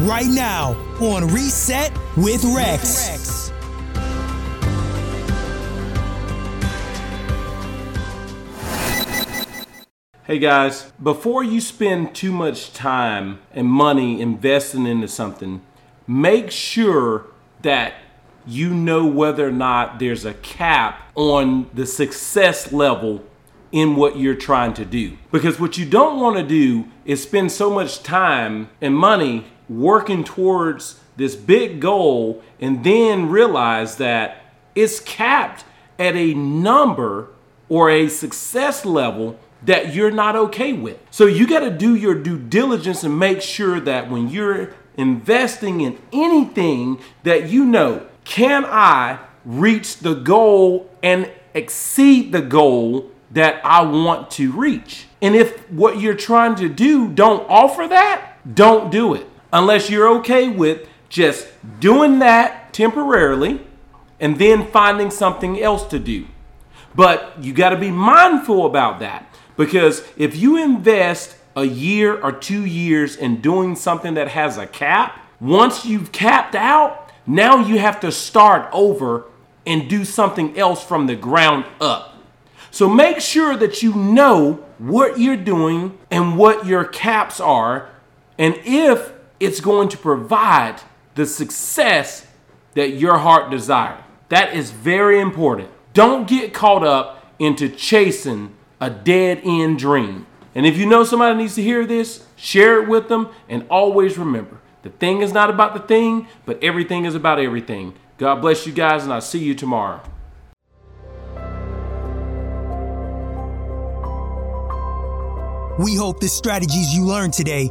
right now on Reset with Rex. Hey guys, before you spend too much time and money investing into something, make sure that you know whether or not there's a cap on the success level in what you're trying to do. Because what you don't want to do is spend so much time and money working towards this big goal and then realize that it's capped at a number or a success level that you're not okay with. So you got to do your due diligence and make sure that when you're investing in anything that you know, can I reach the goal and exceed the goal that I want to reach. And if what you're trying to do don't offer that, don't do it. Unless you're okay with just doing that temporarily and then finding something else to do. But you got to be mindful about that because if you invest a year or two years in doing something that has a cap, once you've capped out, now you have to start over and do something else from the ground up. So make sure that you know what you're doing and what your caps are, and if it's going to provide the success that your heart desires. That is very important. Don't get caught up into chasing a dead end dream. And if you know somebody needs to hear this, share it with them and always remember the thing is not about the thing, but everything is about everything. God bless you guys, and I'll see you tomorrow. We hope the strategies you learned today